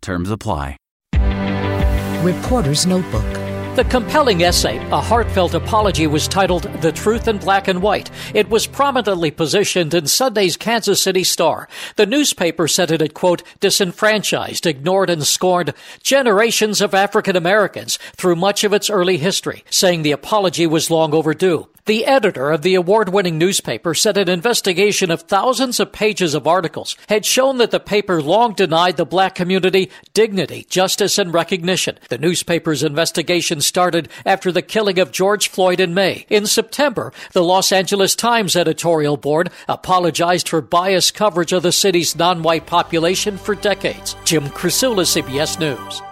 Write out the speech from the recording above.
Terms apply. Reporter's Notebook. The compelling essay, A Heartfelt Apology, was titled The Truth in Black and White. It was prominently positioned in Sunday's Kansas City Star. The newspaper said it had, quote, disenfranchised, ignored, and scorned generations of African Americans through much of its early history, saying the apology was long overdue. The editor of the award winning newspaper said an investigation of thousands of pages of articles had shown that the paper long denied the black community dignity, justice, and recognition. The newspaper's investigation started after the killing of George Floyd in May. In September, the Los Angeles Times editorial board apologized for biased coverage of the city's non white population for decades. Jim Krasula, CBS News.